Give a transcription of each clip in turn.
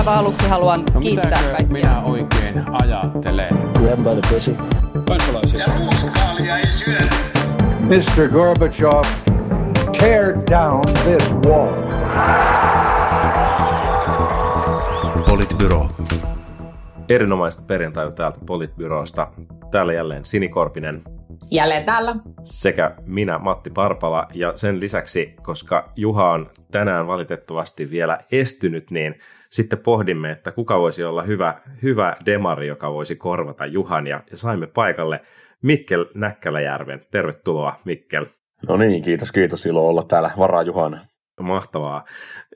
aivan aluksi haluan No kiittää kaikkia. minä oikein ajattelen? Grab by the pussy. kansalaisia. Ja ruuskaalia ei syödä. Mr. Gorbachev, tear down this wall. Politbyro. Erinomaista perjantaina täältä Politbyrosta. Täällä jälleen Sini Korpinen Jälleen täällä. sekä minä Matti Parpala. Ja sen lisäksi, koska Juha on tänään valitettavasti vielä estynyt, niin sitten pohdimme, että kuka voisi olla hyvä, hyvä demari, joka voisi korvata Juhan. Ja, ja saimme paikalle Mikkel Näkkäläjärven. Tervetuloa Mikkel. No niin, kiitos, kiitos. Ilo olla täällä varaa Juhana. Mahtavaa.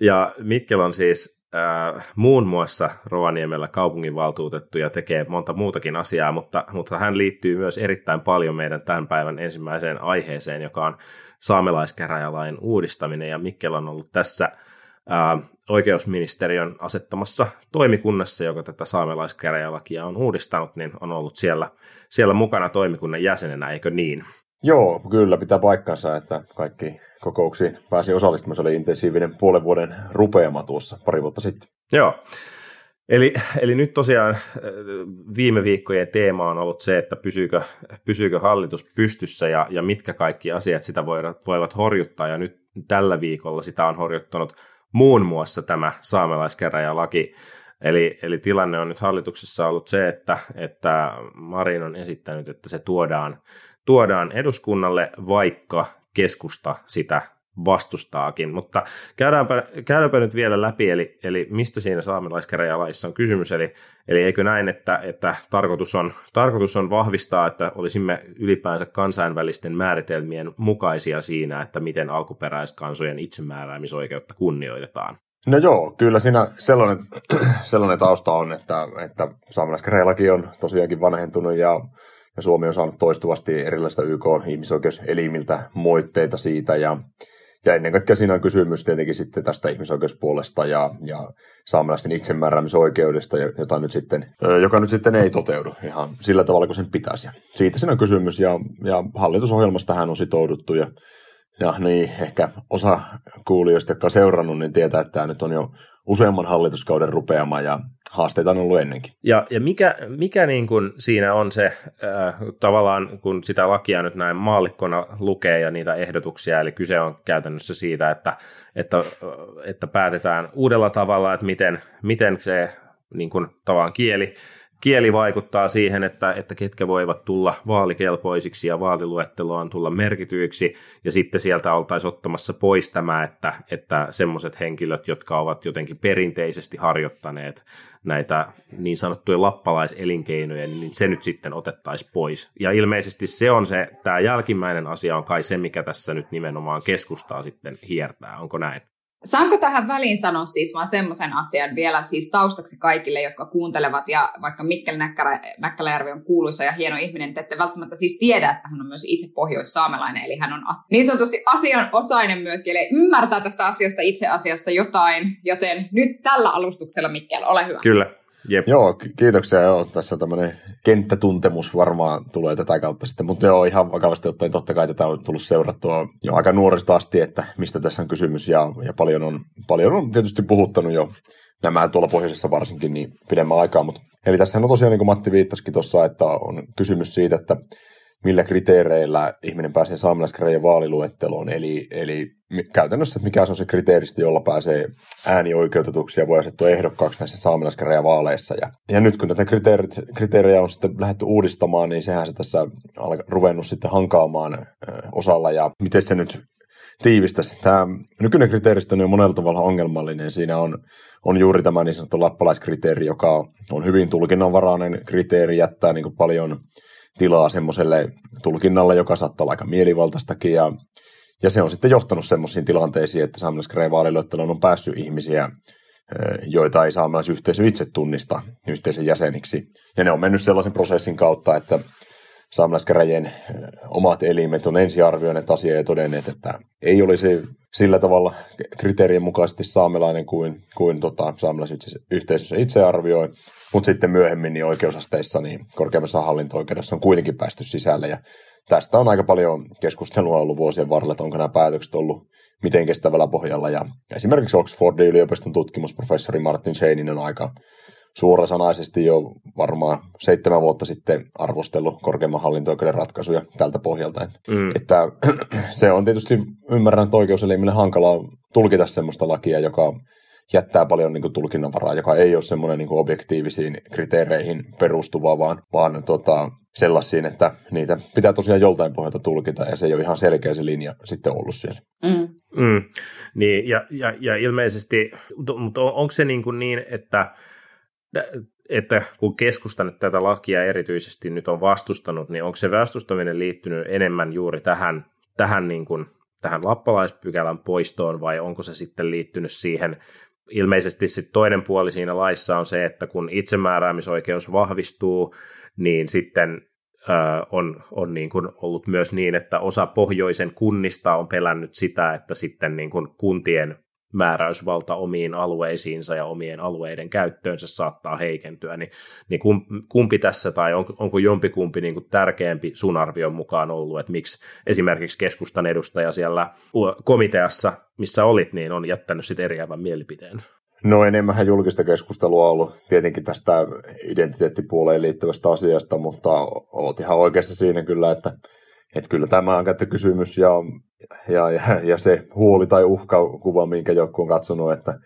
Ja Mikkel on siis äh, muun muassa Rovaniemellä kaupunginvaltuutettu ja tekee monta muutakin asiaa, mutta, mutta hän liittyy myös erittäin paljon meidän tämän päivän ensimmäiseen aiheeseen, joka on saamelaiskäräjälain uudistaminen. Ja Mikkel on ollut tässä äh, oikeusministeriön asettamassa toimikunnassa, joka tätä saamelaiskäräjälakia on uudistanut, niin on ollut siellä, siellä mukana toimikunnan jäsenenä, eikö niin? Joo, kyllä pitää paikkansa, että kaikki kokouksiin pääsi osallistumaan. Se oli intensiivinen puolen vuoden rupeama tuossa pari vuotta sitten. Joo. Eli, eli nyt tosiaan äh, viime viikkojen teema on ollut se, että pysyykö, pysyykö hallitus pystyssä ja, ja mitkä kaikki asiat sitä voivat, voivat horjuttaa. Ja nyt tällä viikolla sitä on horjuttanut muun muassa tämä saamelaiskäräjälaki. Eli, eli tilanne on nyt hallituksessa ollut se, että, että Marin on esittänyt, että se tuodaan, tuodaan eduskunnalle, vaikka keskusta sitä vastustaakin, mutta käydäänpä, käydäänpä nyt vielä läpi, eli, eli mistä siinä saamelaiskäräjälaissa on kysymys, eli, eli eikö näin, että, että tarkoitus, on, tarkoitus on vahvistaa, että olisimme ylipäänsä kansainvälisten määritelmien mukaisia siinä, että miten alkuperäiskansojen itsemääräämisoikeutta kunnioitetaan. No joo, kyllä siinä sellainen, sellainen tausta on, että, että saamelaiskäräjälaki on tosiaankin vanhentunut ja, ja Suomi on saanut toistuvasti erilaisista YK ihmisoikeuselimiltä moitteita siitä ja, ja ennen kaikkea siinä on kysymys tietenkin sitten tästä ihmisoikeuspuolesta ja, ja saamelaisten itsemääräämisoikeudesta, jota nyt sitten, joka nyt sitten ei toteudu ihan sillä tavalla kuin sen pitäisi. Siitä siinä on kysymys ja, ja hallitusohjelmasta tähän on sitouduttu ja ja niin, ehkä osa kuulijoista, jotka on seurannut, niin tietää, että tämä nyt on jo useamman hallituskauden rupeama ja haasteita on ollut ennenkin. Ja, ja mikä, mikä niin kuin siinä on se, äh, tavallaan kun sitä lakia nyt näin maallikkona lukee ja niitä ehdotuksia, eli kyse on käytännössä siitä, että, että, että päätetään uudella tavalla, että miten, miten se niin kuin, tavallaan kieli, kieli vaikuttaa siihen, että, että ketkä voivat tulla vaalikelpoisiksi ja vaaliluetteloon tulla merkityiksi, ja sitten sieltä oltaisiin ottamassa pois tämä, että, että semmoiset henkilöt, jotka ovat jotenkin perinteisesti harjoittaneet näitä niin sanottuja lappalaiselinkeinoja, niin se nyt sitten otettaisiin pois. Ja ilmeisesti se on se, tämä jälkimmäinen asia on kai se, mikä tässä nyt nimenomaan keskustaa sitten hiertää, onko näin? Saanko tähän väliin sanoa siis vaan semmoisen asian vielä siis taustaksi kaikille, jotka kuuntelevat, ja vaikka Mikkel Näkkälä, Näkkäläjärvi on kuuluisa ja hieno ihminen, että ette välttämättä siis tiedä, että hän on myös itse pohjoissaamelainen, eli hän on niin sanotusti asianosainen myöskin, eli ymmärtää tästä asiasta itse asiassa jotain, joten nyt tällä alustuksella Mikkel, ole hyvä. Kyllä, Jep. Joo, kiitoksia. Joo, tässä tämmöinen kenttätuntemus varmaan tulee tätä kautta sitten, mutta joo, ihan vakavasti ottaen totta kai tätä on tullut seurattua jo aika nuoresta asti, että mistä tässä on kysymys ja, ja paljon, on, paljon on tietysti puhuttanut jo nämä tuolla pohjoisessa varsinkin niin pidemmän aikaa, mutta eli tässä on tosiaan niin kuin Matti viittasikin tuossa, että on kysymys siitä, että millä kriteereillä ihminen pääsee saamelaiskäräjien vaaliluetteloon, eli, eli käytännössä, että mikä on se kriteeristö, jolla pääsee äänioikeutetuksi ja voi asettua ehdokkaaksi näissä saamelaiskäräjien vaaleissa. Ja, ja nyt kun näitä kriteerejä on sitten lähdetty uudistamaan, niin sehän se tässä on ruvennut sitten hankaamaan osalla, ja miten se nyt tiivistäisi. Tämä nykyinen kriteeristö on monella tavalla ongelmallinen. Siinä on, on juuri tämä niin sanottu lappalaiskriteeri, joka on hyvin tulkinnanvarainen kriteeri, jättää niin paljon tilaa semmoiselle tulkinnalle, joka saattaa olla aika mielivaltaistakin ja, ja se on sitten johtanut semmoisiin tilanteisiin, että saamelaiskäräjien vaaliluetteloon on päässyt ihmisiä, joita ei saamelaisyhteisö itse tunnista yhteisön jäseniksi. Ja ne on mennyt sellaisen prosessin kautta, että saamelaiskäräjien omat elimet on ensiarvioineet asiaa ja todenneet, että ei olisi sillä tavalla kriteerien mukaisesti saamelainen kuin, kuin tota, saamelaisyhteisössä itse arvioi, mutta sitten myöhemmin niin oikeusasteissa niin korkeimmassa hallinto-oikeudessa on kuitenkin päästy sisälle ja tästä on aika paljon keskustelua ollut vuosien varrella, että onko nämä päätökset ollut miten kestävällä pohjalla. Ja esimerkiksi Oxfordin yliopiston tutkimusprofessori Martin Sheininen on aika suorasanaisesti jo varmaan seitsemän vuotta sitten arvostellut korkeimman hallinto ratkaisuja tältä pohjalta. Että, mm. että se on tietysti, ymmärrän, että oikeuselimille hankalaa tulkita sellaista lakia, joka jättää paljon niin kuin, tulkinnanvaraa, joka ei ole semmoinen niin kuin, objektiivisiin kriteereihin perustuva, vaan, vaan tota, sellaisiin, että niitä pitää tosiaan joltain pohjalta tulkita, ja se ei ole ihan selkeä se linja sitten ollut siellä. Mm. Mm. Niin, ja, ja, ja ilmeisesti, mutta onko se niin, kuin niin että että kun keskusta nyt tätä lakia erityisesti nyt on vastustanut, niin onko se vastustaminen liittynyt enemmän juuri tähän, tähän, niin kuin, tähän lappalaispykälän poistoon vai onko se sitten liittynyt siihen, ilmeisesti sitten toinen puoli siinä laissa on se, että kun itsemääräämisoikeus vahvistuu, niin sitten on, on niin kuin ollut myös niin, että osa pohjoisen kunnista on pelännyt sitä, että sitten niin kuin kuntien määräysvalta omiin alueisiinsa ja omien alueiden käyttöönsä saattaa heikentyä, niin, niin kumpi tässä tai on, onko jompikumpi niin kuin tärkeämpi sun arvion mukaan ollut, että miksi esimerkiksi keskustan edustaja siellä komiteassa, missä olit, niin on jättänyt sitten eriävän mielipiteen? No enemmän julkista keskustelua on ollut tietenkin tästä identiteettipuoleen liittyvästä asiasta, mutta olet ihan oikeassa siinä kyllä, että, että kyllä tämä on kysymys ja ja, ja, ja se huoli tai uhkakuva, minkä joku on katsonut, että,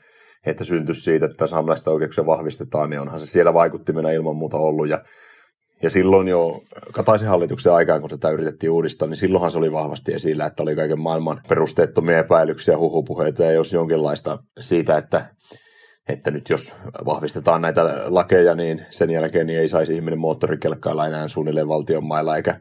että syntyisi siitä, että saamelaista oikeuksia vahvistetaan, niin onhan se siellä vaikuttimena ilman muuta ollut. Ja, ja silloin jo Kataisen hallituksen aikaan, kun tätä yritettiin uudistaa, niin silloinhan se oli vahvasti esillä, että oli kaiken maailman perusteettomia epäilyksiä, huhupuheita ja jos jonkinlaista siitä, että, että nyt jos vahvistetaan näitä lakeja, niin sen jälkeen niin ei saisi ihminen moottorikelkkailla enää suunnilleen valtion mailla eikä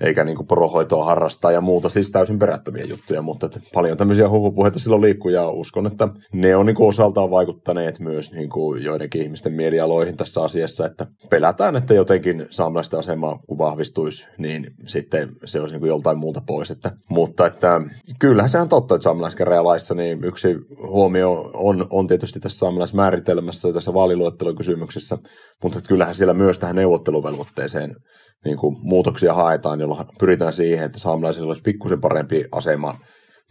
eikä niin porohoitoa harrastaa ja muuta, siis täysin perättömiä juttuja, mutta että paljon tämmöisiä huhupuheita silloin liikkuu ja uskon, että ne on niin osaltaan vaikuttaneet myös niin kuin joidenkin ihmisten mielialoihin tässä asiassa, että pelätään, että jotenkin saamelaisten asema kun vahvistuisi, niin sitten se olisi niin joltain muulta pois. Että, mutta että kyllähän se on totta, että saamelaiskäräjälaissa niin yksi huomio on, on tietysti tässä saamelaismääritelmässä ja tässä vaaliluettelokysymyksessä, mutta että kyllähän siellä myös tähän neuvotteluvelvoitteeseen niin kuin muutoksia haetaan, jolla pyritään siihen, että saamelaisilla olisi pikkusen parempi asema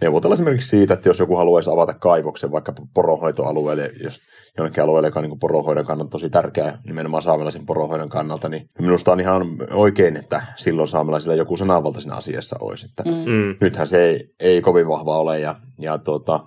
neuvotella esimerkiksi siitä, että jos joku haluaisi avata kaivoksen vaikka poronhoitoalueelle, jos jonnekin alueelle, joka on niin poronhoidon kannalta tosi tärkeä, nimenomaan saamelaisen poronhoidon kannalta, niin minusta on ihan oikein, että silloin saamelaisilla joku sananvalta siinä asiassa olisi. Että mm. Nythän se ei, ei kovin vahva ole ja, ja tuota,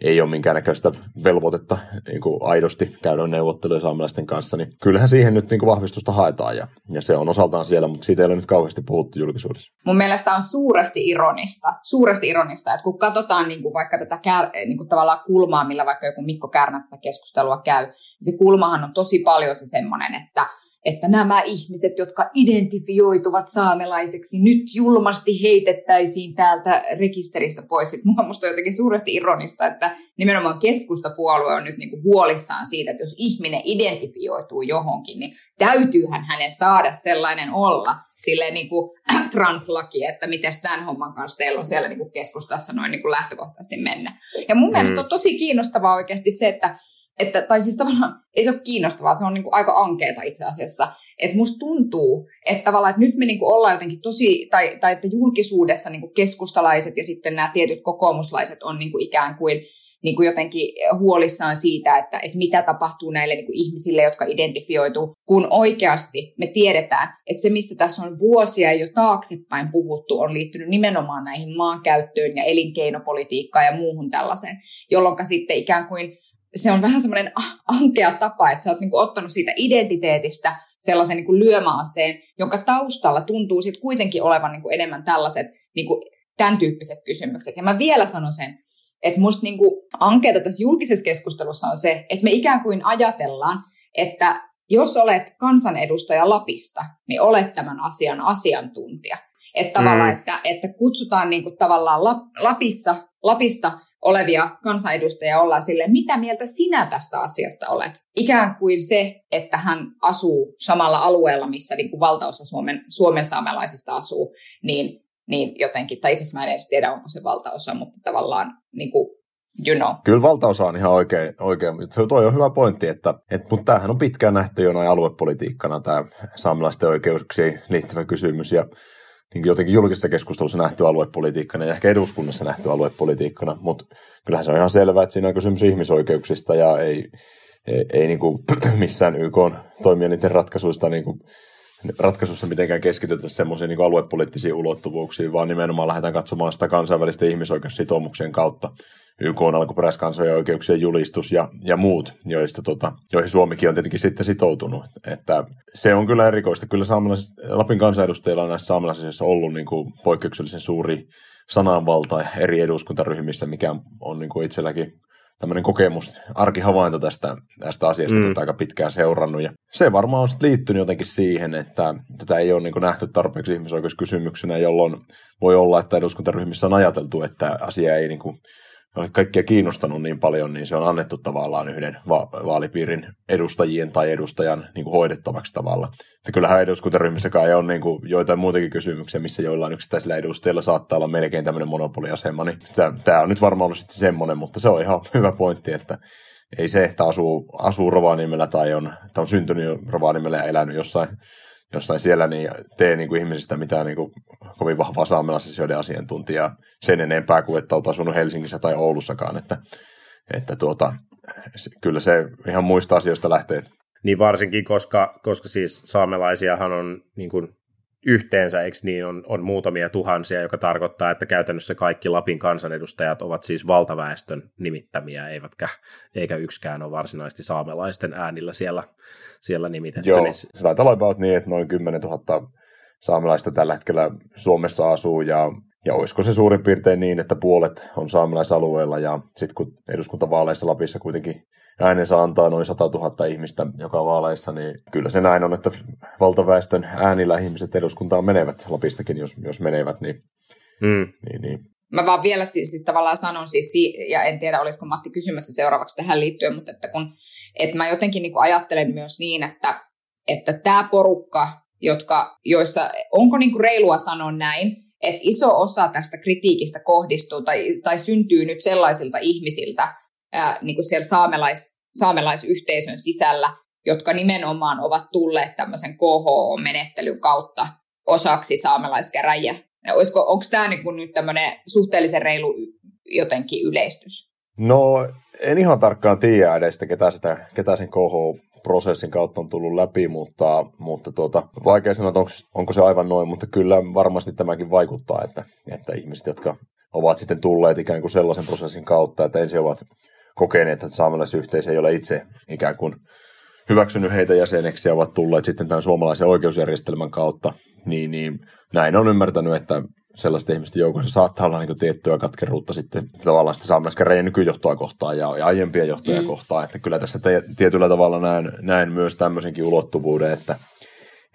ei ole minkäännäköistä velvoitetta niin kuin aidosti käydä neuvotteluja saamelaisten kanssa, niin kyllähän siihen nyt niin kuin vahvistusta haetaan ja, ja se on osaltaan siellä, mutta siitä ei ole nyt kauheasti puhuttu julkisuudessa. Mun mielestä on suuresti ironista, suuresti ironista, että kun katsotaan niin kuin vaikka tätä kär, niin kuin tavallaan kulmaa, millä vaikka joku Mikko Kärnä tätä keskustelua käy, niin se kulmahan on tosi paljon se semmoinen, että että nämä ihmiset, jotka identifioituvat saamelaiseksi, nyt julmasti heitettäisiin täältä rekisteristä pois. Että minusta on jotenkin suuresti ironista, että nimenomaan keskustapuolue on nyt niinku huolissaan siitä, että jos ihminen identifioituu johonkin, niin täytyyhän hänen saada sellainen olla silleen niin kuin translaki, että miten tämän homman kanssa teillä on siellä niin kuin keskustassa noin niin kuin lähtökohtaisesti mennä. Ja mun mm. mielestä on tosi kiinnostavaa oikeasti se, että että, tai siis tavallaan ei se ole kiinnostavaa, se on niin kuin aika ankeeta itse asiassa. Että musta tuntuu, että tavallaan, että nyt me niin kuin ollaan jotenkin tosi, tai, tai että julkisuudessa niin kuin keskustalaiset ja sitten nämä tietyt kokoomuslaiset on niin kuin ikään kuin, niin kuin jotenkin huolissaan siitä, että, että mitä tapahtuu näille niin kuin ihmisille, jotka identifioituu, kun oikeasti me tiedetään, että se, mistä tässä on vuosia jo taaksepäin puhuttu, on liittynyt nimenomaan näihin maankäyttöön ja elinkeinopolitiikkaan ja muuhun tällaiseen, jolloin sitten ikään kuin se on vähän semmoinen ankea tapa, että sä oot niinku ottanut siitä identiteetistä sellaisen niinku lyömäaseen, jonka taustalla tuntuu sitten kuitenkin olevan niinku enemmän tällaiset niinku tämän tyyppiset kysymykset. Ja mä vielä sanon sen, että musta niinku ankeeta tässä julkisessa keskustelussa on se, että me ikään kuin ajatellaan, että jos olet kansanedustaja Lapista, niin olet tämän asian asiantuntija. Että tavallaan, mm. että, että kutsutaan niinku tavallaan Lapissa, Lapista olevia kansanedustajia ollaan sille, mitä mieltä sinä tästä asiasta olet? Ikään kuin se, että hän asuu samalla alueella, missä niin kuin valtaosa Suomen, Suomen saamelaisista asuu, niin, niin jotenkin, tai itse asiassa mä en edes tiedä, onko se valtaosa, mutta tavallaan niin kuin, you know. Kyllä valtaosa on ihan oikein, oikein tuo on hyvä pointti, että, että mutta tämähän on pitkään nähty jo noin aluepolitiikkana tämä saamelaisten oikeuksiin liittyvä kysymys, ja niin jotenkin julkisessa keskustelussa nähty aluepolitiikkana ja ehkä eduskunnassa nähty aluepolitiikkana, mutta kyllähän se on ihan selvää, että siinä on kysymys ihmisoikeuksista ja ei, ei, ei niin kuin missään YK toimielinten ratkaisuista niin kuin ratkaisussa mitenkään keskitytä semmoisiin niin aluepoliittisiin ulottuvuuksiin, vaan nimenomaan lähdetään katsomaan sitä kansainvälisten ihmisoikeussitoumuksien kautta. YK on alkuperäiskansojen oikeuksien julistus ja, ja muut, joista, tota, joihin Suomikin on tietenkin sitten sitoutunut. Että se on kyllä erikoista. Kyllä Lapin kansanedustajilla on näissä saamelaisissa ollut niin kuin poikkeuksellisen suuri sananvalta eri eduskuntaryhmissä, mikä on niin kuin itselläkin tämmöinen kokemus, arkihavainto tästä, tästä asiasta, mm. aika pitkään seurannut. Ja se varmaan on liittynyt jotenkin siihen, että tätä ei ole niin nähty tarpeeksi ihmisoikeuskysymyksenä, jolloin voi olla, että eduskuntaryhmissä on ajateltu, että asia ei niin kuin kaikkia kiinnostanut niin paljon, niin se on annettu tavallaan yhden va- vaalipiirin edustajien tai edustajan niin kuin hoidettavaksi tavalla. Että kyllähän eduskuntaryhmissäkään ei ole niin kuin joitain muitakin kysymyksiä, missä joillain yksittäisillä edustajilla saattaa olla melkein tämmöinen monopoliasema, niin tämä on nyt varmaan ollut sitten semmoinen, mutta se on ihan hyvä pointti, että ei se, että asuu, asuu Rovaniemellä tai on, että on syntynyt Rovaniemellä ja elänyt jossain jossain siellä, niin tee niin kuin ihmisistä mitään niin kuin kovin vahvaa saamelaisasioiden asiantuntijaa sen enempää kuin että olet asunut Helsingissä tai Oulussakaan, että, että tuota, kyllä se ihan muista asioista lähtee. Niin varsinkin, koska, koska siis saamelaisiahan on niin kuin yhteensä, eikö niin, on, on muutamia tuhansia, joka tarkoittaa, että käytännössä kaikki Lapin kansanedustajat ovat siis valtaväestön nimittämiä, eivätkä, eikä yksikään ole varsinaisesti saamelaisten äänillä siellä, siellä nimitetty. Joo, niin... se taitaa olla niin, että noin 10 000 saamelaista tällä hetkellä Suomessa asuu, ja, ja olisiko se suurin piirtein niin, että puolet on saamelaisalueella, ja sitten kun eduskuntavaaleissa Lapissa kuitenkin äänensä antaa noin 100 000 ihmistä joka vaaleissa, niin kyllä se näin on, että valtaväestön äänillä ihmiset eduskuntaan menevät Lapistakin, jos, jos menevät, niin, mm. niin, niin Mä vaan vielä siis tavallaan sanon siis, ja en tiedä olitko Matti kysymässä seuraavaksi tähän liittyen, mutta että kun, että mä jotenkin niin ajattelen myös niin, että, että tämä porukka, jotka, joissa, onko niin kuin reilua sanoa näin, että iso osa tästä kritiikistä kohdistuu tai, tai syntyy nyt sellaisilta ihmisiltä, ää, niin kuin siellä saamelais, saamelaisyhteisön sisällä, jotka nimenomaan ovat tulleet tämmöisen KHO-menettelyn kautta osaksi saamelaiskäräjiä. Olisiko, onko tämä niinku nyt tämmöinen suhteellisen reilu jotenkin yleistys? No en ihan tarkkaan tiedä edes, ketä, sitä, ketä sen KH-prosessin kautta on tullut läpi, mutta, mutta tuota, vaikea sanoa, että onko, onko se aivan noin, mutta kyllä varmasti tämäkin vaikuttaa, että, että ihmiset, jotka ovat sitten tulleet ikään kuin sellaisen prosessin kautta, että ensin ovat kokeneet, että saamelaisyhteisö ei ole itse ikään kuin hyväksynyt heitä jäseneksi ja ovat tulleet sitten tämän suomalaisen oikeusjärjestelmän kautta, niin, niin näin on ymmärtänyt, että sellaisten ihmisten joukossa saattaa olla niin tiettyä katkeruutta sitten tavallaan sitä saamelaiskäräjien nykyjohtoa kohtaan ja, ja aiempia johtoja mm. kohtaan, että kyllä tässä te, tietyllä tavalla näen, näen myös tämmöisenkin ulottuvuuden, että,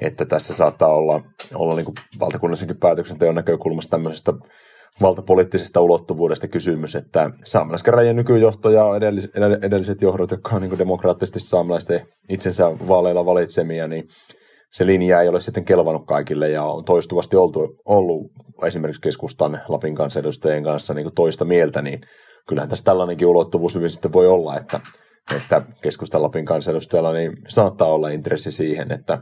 että tässä saattaa olla, olla niin valtakunnallisenkin päätöksenteon näkökulmasta tämmöisestä valtapoliittisesta ulottuvuudesta kysymys, että saamelaiskäräjien nykyjohto ja edelliset johdot, jotka on niin demokraattisesti saamelaisten itsensä vaaleilla valitsemia, niin se linja ei ole sitten kelvannut kaikille ja on toistuvasti oltu, ollut esimerkiksi keskustan Lapin kansanedustajien kanssa niin toista mieltä, niin kyllähän tässä tällainenkin ulottuvuus hyvin sitten voi olla, että, että keskustan Lapin kansanedustajalla niin saattaa olla intressi siihen, että,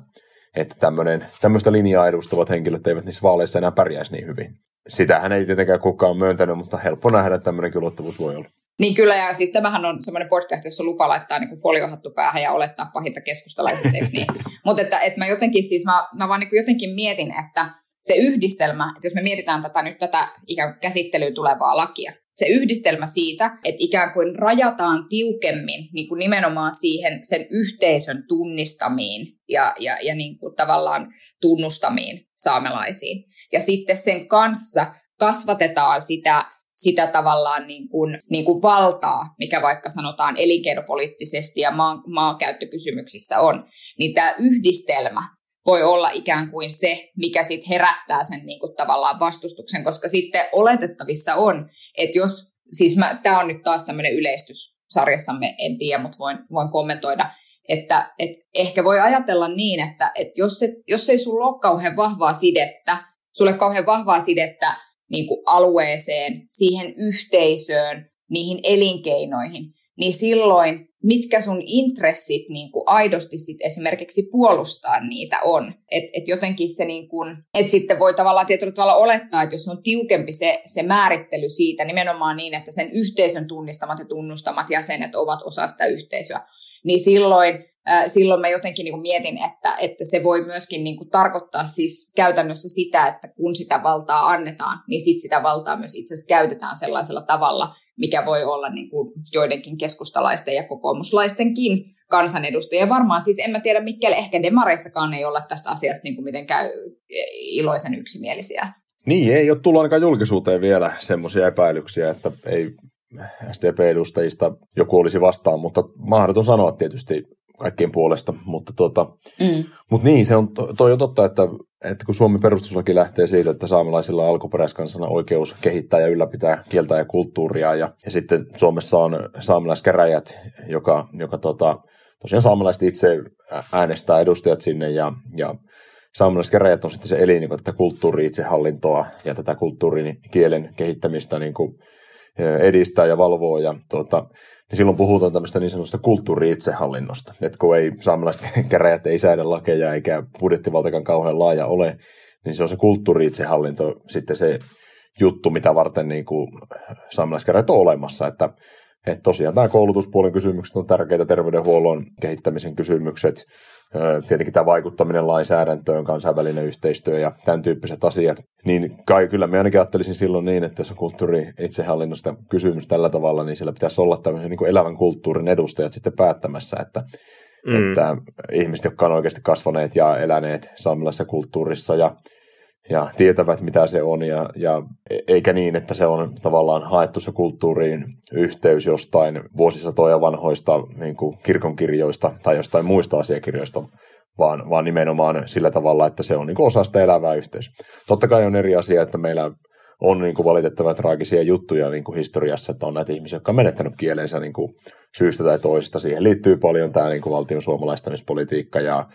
että tämmöinen, tämmöistä linjaa edustavat henkilöt eivät niissä vaaleissa enää pärjäisi niin hyvin. Sitähän ei tietenkään kukaan myöntänyt, mutta helppo nähdä, että tämmöinen ulottuvuus voi olla. Niin kyllä, ja siis tämähän on semmoinen podcast, jossa lupa laittaa niin foliohattu päähän ja olettaa pahinta keskustalaisista, niin? Mutta että, että mä jotenkin siis, mä, mä vaan niin jotenkin mietin, että se yhdistelmä, että jos me mietitään tätä nyt tätä ikään kuin käsittelyyn tulevaa lakia, se yhdistelmä siitä, että ikään kuin rajataan tiukemmin niin kuin nimenomaan siihen sen yhteisön tunnistamiin ja, ja, ja niin kuin tavallaan tunnustamiin saamelaisiin. Ja sitten sen kanssa kasvatetaan sitä sitä tavallaan niin kuin, niin kuin valtaa, mikä vaikka sanotaan elinkeinopoliittisesti ja maan, maankäyttökysymyksissä on, niin tämä yhdistelmä voi olla ikään kuin se, mikä sitten herättää sen niin kuin tavallaan vastustuksen, koska sitten oletettavissa on, että jos, siis tämä on nyt taas tämmöinen yleistys sarjassamme, en tiedä, mutta voin, voin kommentoida, että et ehkä voi ajatella niin, että et jos, et, jos ei sulla ole kauhean vahvaa sidettä, sulle kauhean vahvaa sidettä niin kuin alueeseen, siihen yhteisöön, niihin elinkeinoihin, niin silloin mitkä sun intressit niin kuin aidosti sit esimerkiksi puolustaa niitä on. Että et jotenkin se, niin kuin, että sitten voi tavallaan tietyllä tavalla olettaa, että jos on tiukempi se, se määrittely siitä nimenomaan niin, että sen yhteisön tunnistamat ja tunnustamat jäsenet ovat osa sitä yhteisöä, niin silloin silloin mä jotenkin niin kuin mietin, että, että se voi myöskin niin kuin tarkoittaa siis käytännössä sitä, että kun sitä valtaa annetaan, niin sit sitä valtaa myös itse asiassa käytetään sellaisella tavalla, mikä voi olla niin kuin joidenkin keskustalaisten ja kokoomuslaistenkin kansanedustajia. Varmaan siis en mä tiedä, Mikkele, ehkä demareissakaan ei olla tästä asiasta niin kuin mitenkään iloisen yksimielisiä. Niin, ei ole tullut ainakaan julkisuuteen vielä semmoisia epäilyksiä, että ei SDP-edustajista joku olisi vastaan, mutta mahdoton sanoa tietysti kaikkien puolesta, mutta tuota, mm. mut niin, se on, toi on totta, että, että kun Suomen perustuslaki lähtee siitä, että saamelaisilla on alkuperäiskansana oikeus kehittää ja ylläpitää kieltä ja kulttuuria, ja, ja sitten Suomessa on saamelaiskäräjät, joka, joka tota, tosiaan saamelaiset itse äänestää edustajat sinne, ja, ja saamelaiskäräjät on sitten se elin, joka tätä kulttuuri-itsehallintoa ja tätä kulttuurin kielen kehittämistä niin kuin edistää ja valvoo, ja tuota, niin silloin puhutaan tämmöistä niin sanotusta kulttuuri-itsehallinnosta. Että kun ei saamelaiset käräjät ei säädä lakeja eikä budjettivaltakaan kauhean laaja ole, niin se on se kulttuuri-itsehallinto sitten se juttu, mitä varten niin saamelaiskäräjät on olemassa. Että, että tosiaan tämä koulutuspuolen kysymykset on tärkeitä, terveydenhuollon kehittämisen kysymykset, tietenkin tämä vaikuttaminen lainsäädäntöön, kansainvälinen yhteistyö ja tämän tyyppiset asiat, niin kai kyllä me ainakin ajattelisin silloin niin, että jos on kulttuuri itsehallinnosta kysymys tällä tavalla, niin siellä pitäisi olla tämmöisen niin elävän kulttuurin edustajat sitten päättämässä, että, mm. että ihmiset, jotka on oikeasti kasvaneet ja eläneet saamelaisessa kulttuurissa ja ja tietävät, mitä se on, ja, ja eikä niin, että se on tavallaan haettu se kulttuuriin yhteys jostain vuosisatoja vanhoista niin kuin kirkonkirjoista tai jostain muista asiakirjoista, vaan, vaan nimenomaan sillä tavalla, että se on niin kuin osa sitä elävää yhteisöä. Totta kai on eri asia, että meillä on niin kuin valitettavan traagisia juttuja niin kuin historiassa, että on näitä ihmisiä, jotka on menettänyt kielensä niin kuin syystä tai toisesta. Siihen liittyy paljon tämä niin kuin valtion suomalaistamispolitiikka ja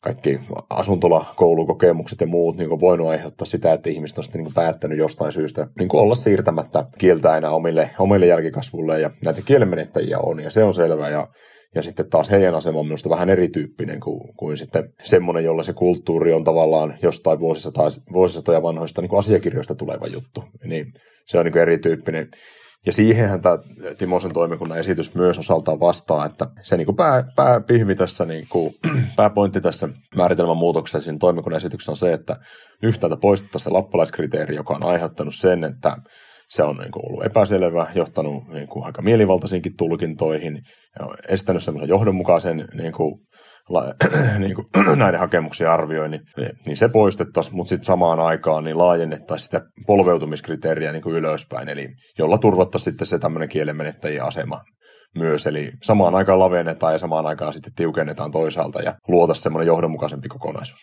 kaikki asuntola, koulukokemukset ja muut niin voinut aiheuttaa sitä, että ihmiset on sitten niin päättänyt jostain syystä niin olla siirtämättä kieltä enää omille, omille jälkikasvulle ja näitä kielenmenettäjiä on ja se on selvä ja ja sitten taas heidän asema on minusta vähän erityyppinen kuin, kuin sitten semmoinen, jolla se kulttuuri on tavallaan jostain vuosisatoja vanhoista niin kuin asiakirjoista tuleva juttu. Niin se on niin kuin erityyppinen. Ja siihenhän tämä Timosen toimikunnan esitys myös osaltaan vastaa, että se niin kuin pää, pääpihvi tässä, niin kuin, pääpointti tässä määritelmän muutoksessa siinä toimikunnan esityksessä on se, että yhtäältä poistettaisiin se lappalaiskriteeri, joka on aiheuttanut sen, että se on niin kuin ollut epäselvä, johtanut niin kuin aika mielivaltaisiinkin tulkintoihin, ja estänyt semmoisen johdonmukaisen niin kuin, la, niin kuin, näiden hakemuksien arvioinnin, niin se poistettaisiin, mutta sitten samaan aikaan niin laajennettaisiin sitä polveutumiskriteeriä niin kuin ylöspäin, eli jolla turvattaisiin sitten se tämmöinen kielenmenettäjien asema myös, eli samaan aikaan lavennetaan ja samaan aikaan sitten tiukennetaan toisaalta ja luota semmoinen johdonmukaisempi kokonaisuus.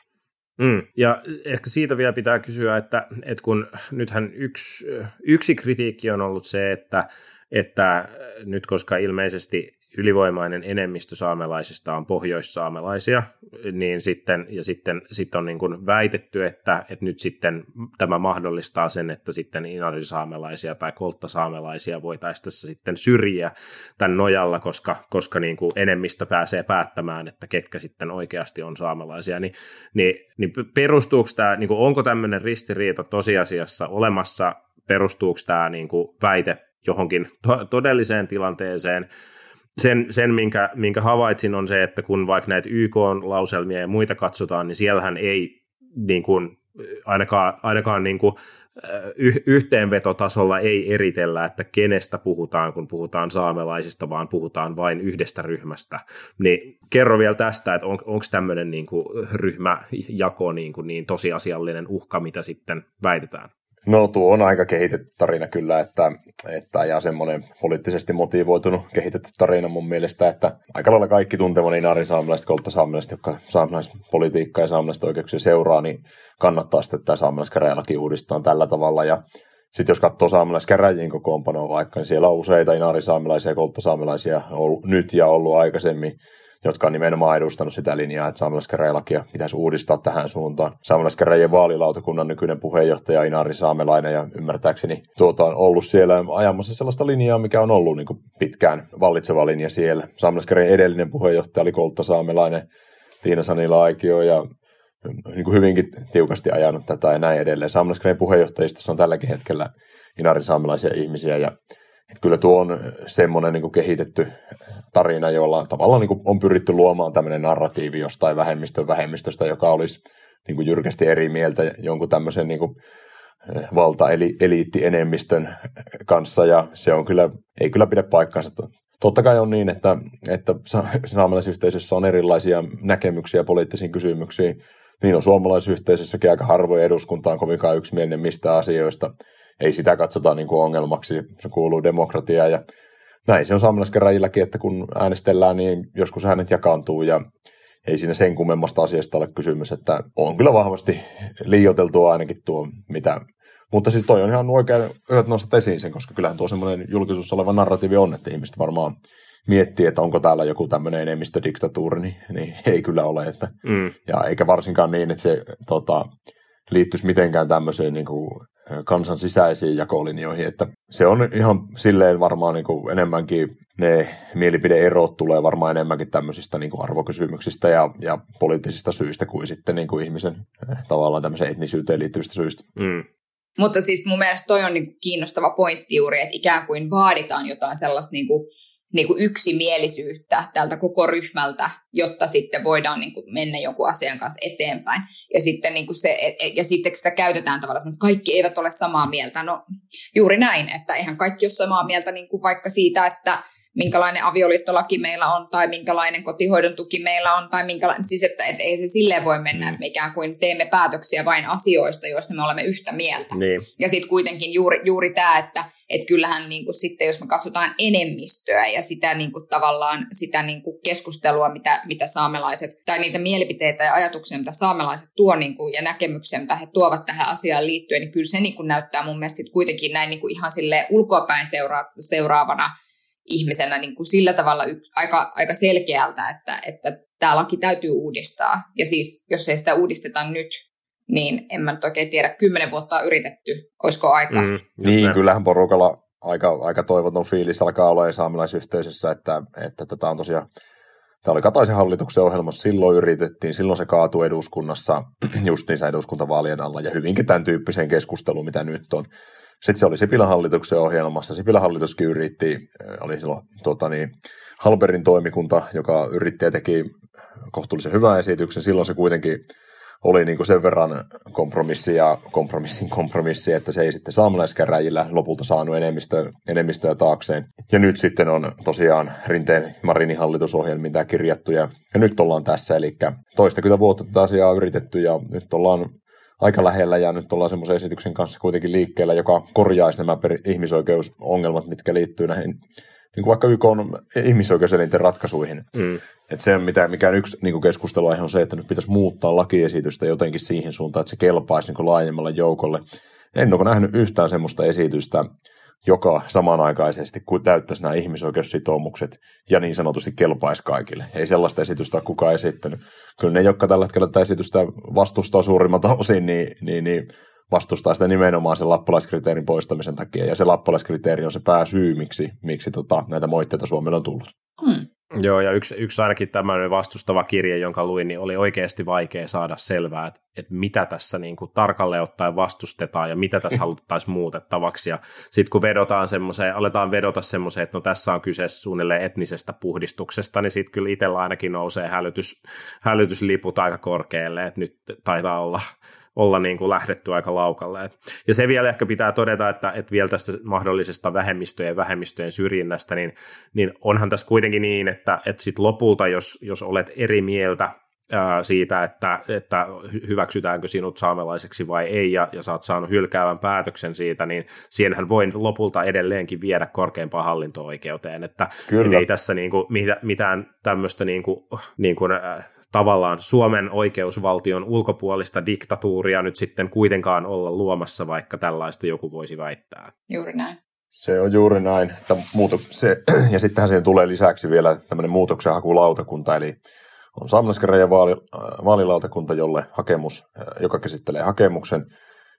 Mm, ja ehkä siitä vielä pitää kysyä, että, että kun nythän yksi, yksi kritiikki on ollut se, että, että nyt koska ilmeisesti ylivoimainen enemmistö saamelaisista on pohjoissaamelaisia, niin sitten, ja sitten, sitten on niin kuin väitetty, että, että nyt sitten tämä mahdollistaa sen, että sitten inarisaamelaisia tai kolttasaamelaisia voitaisiin tässä sitten syrjiä tämän nojalla, koska, koska niin kuin enemmistö pääsee päättämään, että ketkä sitten oikeasti on saamelaisia, niin, niin, niin perustuuko tämä, niin kuin onko tämmöinen ristiriita tosiasiassa olemassa, perustuuko tämä niin kuin väite johonkin to- todelliseen tilanteeseen, sen, sen minkä, minkä havaitsin, on se, että kun vaikka näitä YK-lauselmia ja muita katsotaan, niin siellähän ei niin kuin, ainakaan, ainakaan niin kuin, y- yhteenvetotasolla ei eritellä, että kenestä puhutaan, kun puhutaan saamelaisista, vaan puhutaan vain yhdestä ryhmästä. Niin kerro vielä tästä, että on, onko tämmöinen niin kuin ryhmäjako niin, kuin niin tosiasiallinen uhka, mitä sitten väitetään? No tuo on aika kehitetty tarina kyllä, että, että ja semmoinen poliittisesti motivoitunut kehitetty tarina mun mielestä, että aika lailla kaikki tuntevani Inaarin saamelaiset, kolttasaamelaiset, jotka saamelaispolitiikkaa ja saamelaiset oikeuksia seuraa, niin kannattaa sitten, tämä saamelaiskäräjälaki uudistetaan tällä tavalla. Ja, sitten jos katsoo saamelaiskäräjien kokoonpanoa vaikka, niin siellä on useita inaarisaamelaisia ja kolttasaamelaisia ollut nyt ja ollut aikaisemmin, jotka on nimenomaan edustanut sitä linjaa, että saamelaiskäräjälakia pitäisi uudistaa tähän suuntaan. Saamelaiskäräjien vaalilautakunnan nykyinen puheenjohtaja Inari Saamelainen ja ymmärtääkseni tuota on ollut siellä ajamassa sellaista linjaa, mikä on ollut niin pitkään vallitseva linja siellä. Saamelaiskäräjien edellinen puheenjohtaja oli Koltta Saamelainen, Tiina Sanila Aikio ja niin kuin hyvinkin tiukasti ajanut tätä ja näin edelleen. Saamelaiskäräjien puheenjohtajistossa on tälläkin hetkellä Inarin saamelaisia ihmisiä ja että kyllä tuo on semmoinen niin kehitetty tarina, jolla tavallaan niin on pyritty luomaan tämmöinen narratiivi jostain vähemmistön vähemmistöstä, joka olisi niin jyrkästi eri mieltä jonkun tämmöisen niin kuin valta-eliitti-enemmistön kanssa, ja se on kyllä, ei kyllä pidä paikkaansa. Totta kai on niin, että, että saamelaisyhteisössä on erilaisia näkemyksiä poliittisiin kysymyksiin. Niin on suomalaisyhteisössäkin aika harvoin eduskunta on kovinkaan yksimielinen mistä asioista. Ei sitä katsota niin kuin ongelmaksi, se kuuluu demokratiaan ja näin se on saamelaiskäräjilläkin, että kun äänestellään, niin joskus äänet jakaantuu ja ei siinä sen kummemmasta asiasta ole kysymys, että on kyllä vahvasti liioteltua ainakin tuo, mitä mutta siis toi on ihan oikein, hyvät nostat esiin sen, koska kyllähän tuo semmoinen julkisuus oleva narratiivi on, että ihmiset varmaan miettii, että onko täällä joku tämmöinen enemmistödiktatuuri, niin, niin ei kyllä ole. Että, mm. Ja eikä varsinkaan niin, että se tota, liittyisi mitenkään tämmöiseen niin kuin, kansan sisäisiin jakolinjoihin, että se on ihan silleen varmaan niin kuin enemmänkin ne mielipideerot tulee varmaan enemmänkin tämmöisistä niin kuin arvokysymyksistä ja, ja poliittisista syistä kuin sitten niin kuin ihmisen eh, tavallaan tämmöiseen etnisyyteen liittyvistä syistä. Mm. Mutta siis mun mielestä toi on niinku kiinnostava pointti juuri, että ikään kuin vaaditaan jotain sellaista niinku, niinku yksimielisyyttä tältä koko ryhmältä, jotta sitten voidaan niinku mennä jonkun asian kanssa eteenpäin. Ja sitten, niinku se, et, et, ja sitten sitä käytetään tavallaan, että kaikki eivät ole samaa mieltä. No juuri näin, että eihän kaikki ole samaa mieltä niinku vaikka siitä, että minkälainen avioliittolaki meillä on tai minkälainen kotihoidon tuki meillä on tai minkälainen, siis että et ei se silleen voi mennä, mm. että me ikään kuin teemme päätöksiä vain asioista, joista me olemme yhtä mieltä. Niin. Ja sitten kuitenkin juuri, juuri tämä, että et kyllähän niin kuin sitten, jos me katsotaan enemmistöä ja sitä niin kuin tavallaan sitä niin kuin keskustelua, mitä, mitä saamelaiset, tai niitä mielipiteitä ja ajatuksia, mitä saamelaiset tuo niin kuin, ja näkemyksiä, mitä he tuovat tähän asiaan liittyen, niin kyllä se niin kuin näyttää mun mielestä kuitenkin näin niin kuin ihan sille ulkoapäin seura- seuraavana ihmisenä niin kuin sillä tavalla yks, aika, aika selkeältä, että, että tämä laki täytyy uudistaa. Ja siis, jos ei sitä uudisteta nyt, niin en mä nyt oikein tiedä, kymmenen vuotta on yritetty, olisiko aika? Mm, niin, näin. kyllähän porukalla aika, aika toivoton fiilis alkaa olla saamelaisyhteisössä, että, että tätä on tosiaan Tämä oli Kataisen hallituksen ohjelmassa, silloin yritettiin, silloin se kaatui eduskunnassa, justiinsa eduskuntavaalien alla, ja hyvinkin tämän tyyppiseen keskusteluun, mitä nyt on. Sitten se oli Sipilän hallituksen ohjelmassa. Sipilän hallituskin yritti, äh, oli silloin tuota niin, Halberin toimikunta, joka yritti ja teki kohtuullisen hyvän esityksen. Silloin se kuitenkin oli niin kuin sen verran kompromissi ja kompromissin kompromissi, että se ei sitten saamelaiskäräjillä lopulta saanut enemmistö, enemmistöä taakseen. Ja nyt sitten on tosiaan Rinteen Marinin hallitusohjelmiin tämä kirjattu ja, ja nyt ollaan tässä, eli toistakymmentä vuotta tätä asiaa on yritetty ja nyt ollaan aika lähellä ja nyt ollaan semmoisen esityksen kanssa kuitenkin liikkeellä, joka korjaisi nämä ihmisoikeusongelmat, mitkä liittyy näihin niin kuin vaikka YK on ihmisoikeuselinten ratkaisuihin. Mm. Että se, mitä, mikä yksi niin keskusteluaihe on se, että nyt pitäisi muuttaa lakiesitystä jotenkin siihen suuntaan, että se kelpaisi niin laajemmalle joukolle. En ole nähnyt yhtään semmoista esitystä, joka samanaikaisesti kuin täyttäisi nämä ihmisoikeussitoumukset ja niin sanotusti kelpaisi kaikille. Ei sellaista esitystä ole kukaan esittänyt. Kyllä ne, jotka tällä hetkellä tätä esitystä vastustaa suurimmalta osin, niin, niin, niin vastustaa sitä nimenomaan sen lappalaiskriteerin poistamisen takia. Ja se lappalaiskriteeri on se pääsyy, miksi, miksi tota, näitä moitteita Suomelle on tullut. Hmm. Joo, ja yksi, yksi ainakin tämmöinen vastustava kirje, jonka luin, niin oli oikeasti vaikea saada selvää, että, että mitä tässä niin kuin tarkalleen ottaen vastustetaan ja mitä tässä haluttaisiin muutettavaksi. Ja sitten kun vedotaan semmoiseen, aletaan vedota semmoiseen, että no tässä on kyse suunnilleen etnisestä puhdistuksesta, niin sitten kyllä itsellä ainakin nousee hälytys, hälytysliput aika korkealle, että nyt taitaa olla olla niin kuin lähdetty aika laukalle. Ja se vielä ehkä pitää todeta, että, että vielä tästä mahdollisesta vähemmistöjen ja vähemmistöjen syrjinnästä, niin, niin onhan tässä kuitenkin niin, että, että sit lopulta, jos, jos olet eri mieltä siitä, että, että hyväksytäänkö sinut saamelaiseksi vai ei, ja, ja sä oot saanut hylkäävän päätöksen siitä, niin siihenhän voi lopulta edelleenkin viedä korkeimpaan hallinto-oikeuteen, että et ei tässä niinku mitään tämmöistä niinku, niinku, tavallaan Suomen oikeusvaltion ulkopuolista diktatuuria nyt sitten kuitenkaan olla luomassa, vaikka tällaista joku voisi väittää. Juuri näin. Se on juuri näin. Että muuto, se, ja sittenhän siihen tulee lisäksi vielä tämmöinen muutoksenhakulautakunta, eli on saamelaiskäräjän vaali, vaalilautakunta, jolle hakemus, joka käsittelee hakemuksen.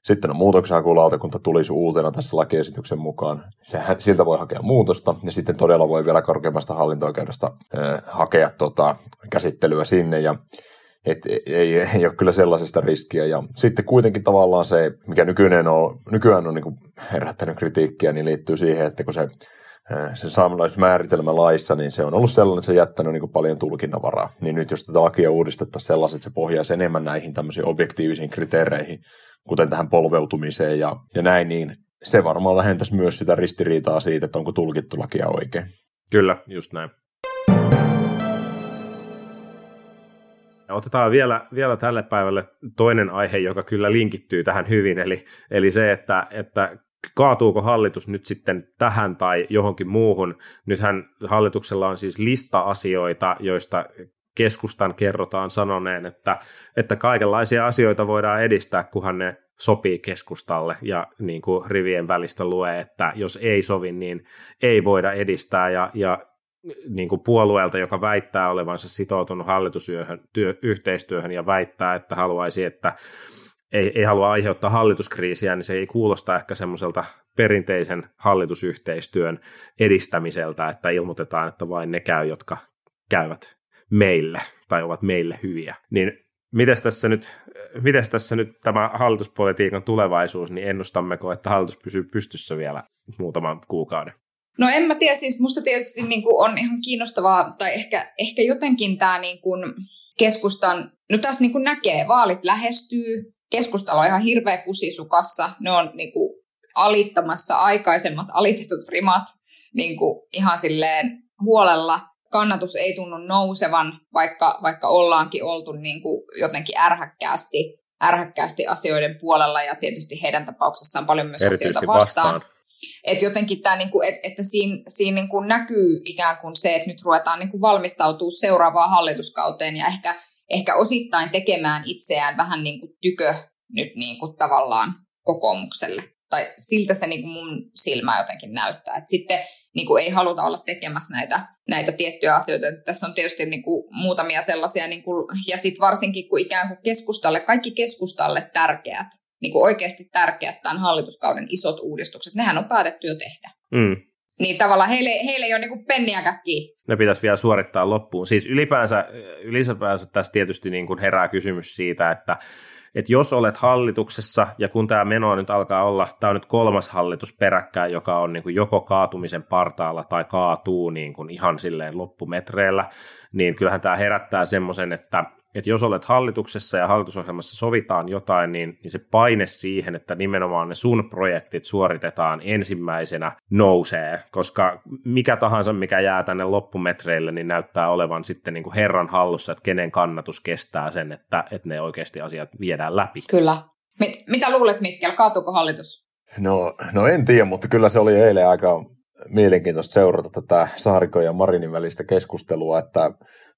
Sitten on muutoksenhakulautakunta tulisi uutena tässä lakiesityksen mukaan. Sehän, siltä voi hakea muutosta ja sitten todella voi vielä korkeimmasta hallinto-oikeudesta äh, hakea tota, käsittelyä sinne. Ja et ei, ei ole kyllä sellaisesta riskiä. Ja sitten kuitenkin tavallaan se, mikä nykyinen on, nykyään on niin herättänyt kritiikkiä, niin liittyy siihen, että kun se sen saamelaismääritelmä laissa, niin se on ollut sellainen, että se on jättänyt niin paljon tulkinnanvaraa. Niin nyt jos tätä lakia uudistettaisiin sellaiset, että se pohjaisi enemmän näihin tämmöisiin objektiivisiin kriteereihin, kuten tähän polveutumiseen ja, ja näin, niin se varmaan vähentäisi myös sitä ristiriitaa siitä, että onko tulkittu lakia oikein. Kyllä, just näin. Ja otetaan vielä, vielä tälle päivälle toinen aihe, joka kyllä linkittyy tähän hyvin, eli, eli se, että, että kaatuuko hallitus nyt sitten tähän tai johonkin muuhun. Nythän hallituksella on siis lista asioita, joista keskustan kerrotaan sanoneen, että, että kaikenlaisia asioita voidaan edistää, kunhan ne sopii keskustalle ja niin kuin rivien välistä lue, että jos ei sovi, niin ei voida edistää. Ja, ja niin kuin puolueelta, joka väittää olevansa sitoutunut hallitusyhteistyöhön ja väittää, että haluaisi, että ei, ei halua aiheuttaa hallituskriisiä, niin se ei kuulosta ehkä semmoiselta perinteisen hallitusyhteistyön edistämiseltä, että ilmoitetaan, että vain ne käy, jotka käyvät meille tai ovat meille hyviä. Niin mites tässä nyt, mites tässä nyt tämä hallituspolitiikan tulevaisuus, niin ennustammeko, että hallitus pysyy pystyssä vielä muutaman kuukauden? No en mä tiedä, siis musta tietysti niin kuin on ihan kiinnostavaa, tai ehkä, ehkä jotenkin tämä niin kuin keskustan, no tässä niin kuin näkee, vaalit lähestyy, keskustalla on ihan hirveä kusisukassa, ne on niin kuin alittamassa aikaisemmat alitetut rimat niin kuin ihan silleen huolella. Kannatus ei tunnu nousevan, vaikka, vaikka ollaankin oltu niin kuin jotenkin ärhäkkäästi, ärhäkkäästi asioiden puolella ja tietysti heidän tapauksessaan paljon myös asioita vastaan. vastaan. Että jotenkin tämä, niinku, et, että siinä, siinä niinku näkyy ikään kuin se, että nyt ruvetaan niinku valmistautuu seuraavaan hallituskauteen ja ehkä ehkä osittain tekemään itseään vähän niin kuin tykö nyt niin kuin tavallaan kokoomukselle. Tai siltä se niin kuin mun silmä jotenkin näyttää. Et sitten niin kuin ei haluta olla tekemässä näitä, näitä tiettyjä asioita. Tässä on tietysti niin kuin muutamia sellaisia, niin kuin, ja sitten varsinkin kun ikään kuin keskustalle, kaikki keskustalle tärkeät, niin kuin oikeasti tärkeät tämän hallituskauden isot uudistukset, nehän on päätetty jo tehdä. Mm. Niin tavallaan heille, heille ei ole niin penniäkään kiinni. Ne pitäisi vielä suorittaa loppuun. Siis ylipäänsä, ylipäänsä tässä tietysti niin kuin herää kysymys siitä, että että jos olet hallituksessa, ja kun tämä meno nyt alkaa olla, tämä on nyt kolmas hallitus peräkkäin, joka on niin kuin joko kaatumisen partaalla tai kaatuu niin kuin ihan silleen loppumetreillä, niin kyllähän tämä herättää semmoisen, että että jos olet hallituksessa ja hallitusohjelmassa sovitaan jotain, niin, niin se paine siihen, että nimenomaan ne sun projektit suoritetaan ensimmäisenä nousee, koska mikä tahansa, mikä jää tänne loppumetreille, niin näyttää olevan sitten niin kuin herran hallussa, että kenen kannatus kestää sen, että, että ne oikeasti asiat viedään läpi. Kyllä. Mit, mitä luulet, Mikkel, kaatuuko hallitus? No, no en tiedä, mutta kyllä se oli eilen aika mielenkiintoista seurata tätä Saarikon ja Marinin välistä keskustelua, että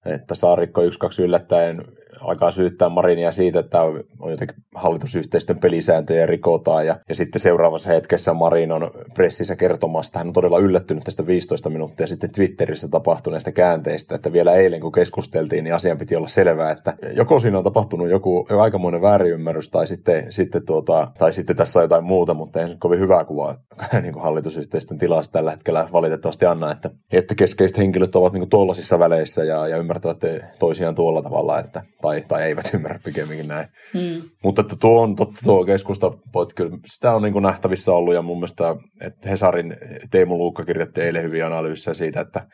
että Saarikko 1-2 yllättäen alkaa syyttää Marinia siitä, että on jotenkin hallitusyhteistyön pelisääntöjä rikotaan. Ja, ja sitten seuraavassa hetkessä Marin on pressissä kertomassa, hän on todella yllättynyt tästä 15 minuuttia sitten Twitterissä tapahtuneesta käänteistä, että vielä eilen kun keskusteltiin, niin asian piti olla selvää, että joko siinä on tapahtunut joku, aikamoinen väärinymmärrys tai sitten, sitten, tuota, tai sitten tässä on jotain muuta, mutta ei se kovin hyvää kuvaa niin kuin hallitusyhteistyön tilasta tällä hetkellä valitettavasti anna, että, että keskeiset henkilöt ovat niin tuollaisissa väleissä ja, ja ymmärtävät toisiaan tuolla tavalla, että, tai, tai eivät ymmärrä pikemminkin näin. Mm. Mutta että tuo on totta tuo keskusta, kyllä sitä on niin kuin nähtävissä ollut ja mun mielestä että Hesarin Teemu Luukka kirjoitti eilen hyviä analyysejä siitä, että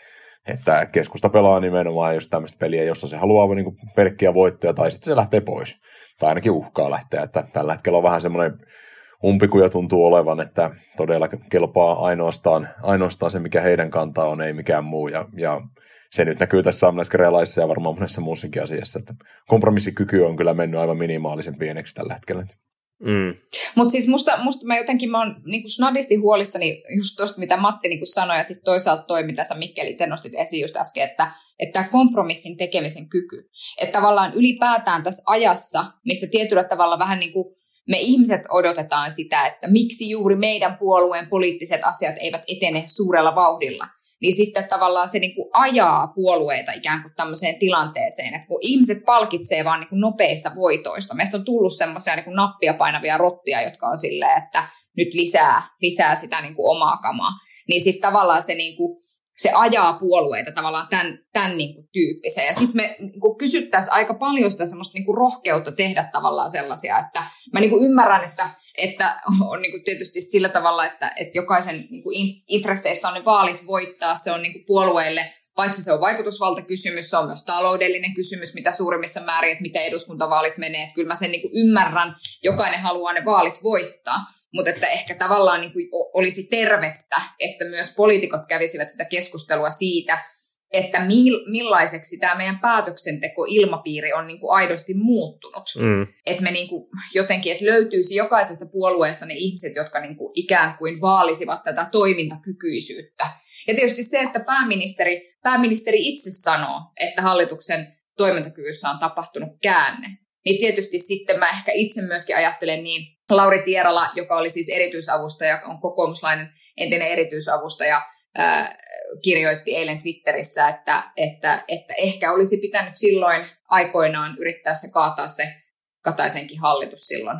että keskusta pelaa nimenomaan just tämmöistä peliä, jossa se haluaa niin kuin pelkkiä voittoja tai sitten se lähtee pois. Tai ainakin uhkaa lähteä, että tällä hetkellä on vähän semmoinen umpikuja tuntuu olevan, että todella kelpaa ainoastaan, ainoastaan se, mikä heidän kantaa on, ei mikään muu. Ja, ja se nyt näkyy tässä saamelaiskäräjälaissa ja varmaan monessa muussakin asiassa, että kompromissikyky on kyllä mennyt aivan minimaalisen pieneksi tällä hetkellä. Mm. Mutta siis musta, musta mä jotenkin mä oon niin snadisti huolissani just tuosta, mitä Matti niin sanoi, ja sitten toisaalta toi, mitä sä Mikkeli te nostit esiin just äsken, että, että kompromissin tekemisen kyky. Että tavallaan ylipäätään tässä ajassa, missä tietyllä tavalla vähän niin kuin me ihmiset odotetaan sitä, että miksi juuri meidän puolueen poliittiset asiat eivät etene suurella vauhdilla, niin sitten tavallaan se niin kuin ajaa puolueita ikään kuin tämmöiseen tilanteeseen, että kun ihmiset palkitsee vaan niin kuin nopeista voitoista, meistä on tullut semmoisia niin kuin nappia painavia rottia, jotka on silleen, että nyt lisää, lisää sitä niin kuin omaa kamaa, niin sitten tavallaan se niin kuin se ajaa puolueita tavallaan tämän, tämän niin kuin tyyppiseen. Ja sitten me niin kuin kysyttäisiin aika paljon sitä semmoista niin kuin rohkeutta tehdä tavallaan sellaisia, että mä niin kuin ymmärrän, että, että on niin kuin tietysti sillä tavalla, että, että jokaisen niin kuin intresseissä on ne vaalit voittaa, se on niin kuin puolueille paitsi se on vaikutusvaltakysymys, se on myös taloudellinen kysymys, mitä suurimmissa määrin, että miten eduskuntavaalit menee. Että kyllä mä sen niin kuin ymmärrän, jokainen haluaa ne vaalit voittaa, mutta että ehkä tavallaan niin kuin olisi tervettä, että myös poliitikot kävisivät sitä keskustelua siitä, että millaiseksi tämä meidän päätöksenteko-ilmapiiri on niin kuin aidosti muuttunut. Mm. Että me niin kuin jotenkin, että löytyisi jokaisesta puolueesta ne ihmiset, jotka niin kuin ikään kuin vaalisivat tätä toimintakykyisyyttä. Ja tietysti se, että pääministeri, pääministeri itse sanoo, että hallituksen toimintakyvyssä on tapahtunut käänne, niin tietysti sitten mä ehkä itse myöskin ajattelen niin, Lauri Tierala, joka oli siis erityisavustaja, on kokoomuslainen entinen erityisavustaja, ää, kirjoitti eilen Twitterissä, että, että, että ehkä olisi pitänyt silloin aikoinaan yrittää se kaataa se Kataisenkin hallitus silloin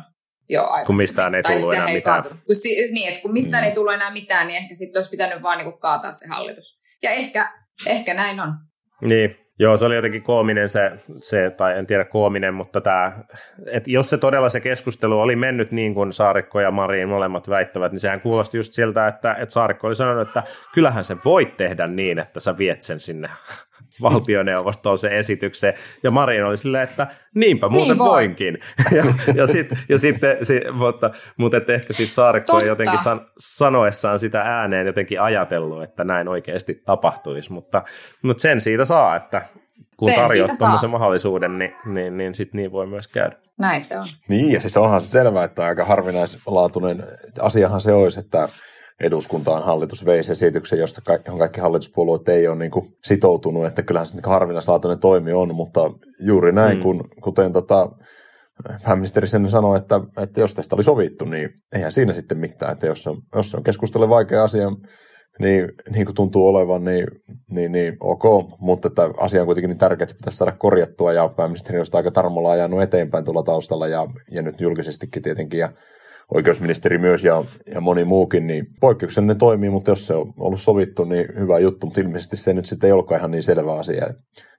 jo aikaisemmin. Kun mistään ei tullut enää mitään. Kun, niin, että kun mistään mm. ei tullut enää mitään, niin ehkä sitten olisi pitänyt vaan niin kaataa se hallitus. Ja ehkä, ehkä näin on. Niin, Joo, se oli jotenkin koominen se, se tai en tiedä koominen, mutta tämä, että jos se todella se keskustelu oli mennyt niin kuin Saarikko ja Marin molemmat väittävät, niin sehän kuulosti just siltä, että, että Saarikko oli sanonut, että kyllähän se voit tehdä niin, että sä viet sen sinne valtioneuvostoon se esitykseen. Ja Marin oli silleen, että niinpä muuten niin voi. voinkin. ja, ja, sit, ja sitten, si, mutta, mutta että ehkä sitten Saarikko ei jotenkin san, sanoessaan sitä ääneen jotenkin ajatellut, että näin oikeasti tapahtuisi. Mutta, mutta sen siitä saa, että kun tarjoat tuommoisen mahdollisuuden, niin, niin, niin sitten niin voi myös käydä. Näin se on. Niin, ja siis onhan se selvää, että aika harvinaislaatuinen asiahan se olisi, että eduskuntaan hallitus veisi esityksen, josta kaikki, kaikki hallituspuolueet ei ole niin kuin sitoutunut, että kyllähän se niin harvinaislaatuinen toimi on, mutta juuri näin, mm. kun, kuten tota, pääministeri sen sanoi, että, että jos tästä oli sovittu, niin eihän siinä sitten mitään, että jos on, jos on keskustella vaikea asia, niin, niin kuin tuntuu olevan, niin, niin, niin ok, mutta että asia on kuitenkin niin tärkeä, että pitäisi saada korjattua, ja pääministeri on aika tarmolla ajanut eteenpäin tuolla taustalla, ja, ja nyt julkisestikin tietenkin, ja oikeusministeri myös ja, ja moni muukin, niin poikkeuksellinen toimii, mutta jos se on ollut sovittu, niin hyvä juttu, mutta ilmeisesti se nyt sitten ei olekaan ihan niin selvä asia.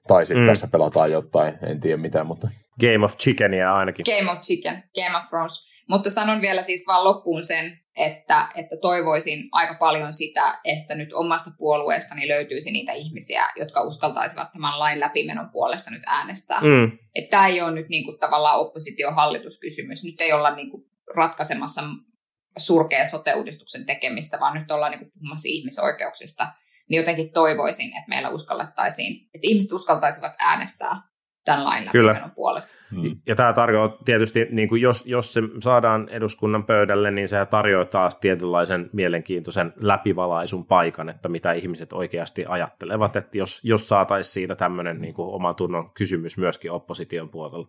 Tai sitten mm. tässä pelataan jotain, en tiedä mitä, mutta... Game of Chickenia ainakin. Game of Chicken, Game of Thrones. Mutta sanon vielä siis vaan loppuun sen, että, että toivoisin aika paljon sitä, että nyt omasta puolueestani löytyisi niitä ihmisiä, jotka uskaltaisivat tämän lain läpimenon puolesta nyt äänestää. Mm. Että tämä ei ole nyt niin kuin tavallaan oppositio-hallituskysymys. Nyt ei olla niin kuin ratkaisemassa surkea sote-uudistuksen tekemistä, vaan nyt ollaan niin puhumassa ihmisoikeuksista, niin jotenkin toivoisin, että meillä uskallettaisiin, että ihmiset uskaltaisivat äänestää tämän lain Kyllä. puolesta. Hmm. Ja tämä tarjoaa tietysti, niin kuin jos, jos se saadaan eduskunnan pöydälle, niin se tarjoaa taas tietynlaisen mielenkiintoisen läpivalaisun paikan, että mitä ihmiset oikeasti ajattelevat, että jos, jos saataisiin siitä tämmöinen niin kuin oma tunnon kysymys myöskin opposition puolella.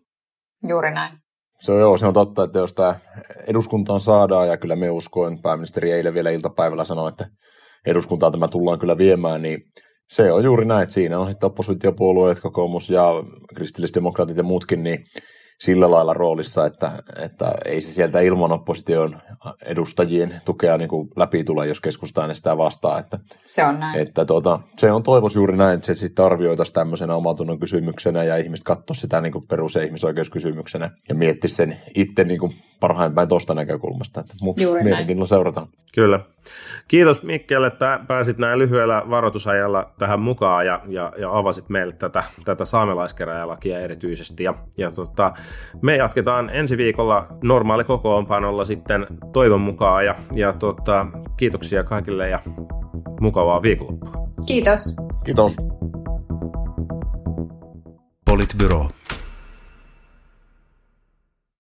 Juuri näin. Se on, joo, se on totta, että jos tämä eduskuntaan saadaan, ja kyllä me uskoin, pääministeri eilen vielä iltapäivällä sanoi, että eduskuntaa tämä tullaan kyllä viemään, niin se on juuri näin, että siinä on sitten oppositiopuolueet, kokoomus ja kristillisdemokraatit ja muutkin, niin sillä lailla roolissa, että, että ei se sieltä ilman opposition edustajien tukea niin kuin läpi tule, jos keskusta äänestää vastaan. Että, se on näin. Että tuota, se on toivos juuri näin, että se sitten arvioitaisiin tämmöisenä omatunnon kysymyksenä ja ihmiset katsoo sitä niin kuin perus- ja ihmisoikeuskysymyksenä ja miettisi sen itse niin kuin parhain päin tuosta näkökulmasta. Että, mutta mielenkiinnolla seurataan. Kyllä. Kiitos Mikkelle, että pääsit näin lyhyellä varoitusajalla tähän mukaan ja, ja, ja avasit meille tätä, tätä saamelaiskeräjälakia erityisesti. Ja, ja tota, me jatketaan ensi viikolla normaali kokoonpanolla sitten toivon mukaan ja, ja tota, kiitoksia kaikille ja mukavaa viikonloppua. Kiitos. Kiitos. Politbyro.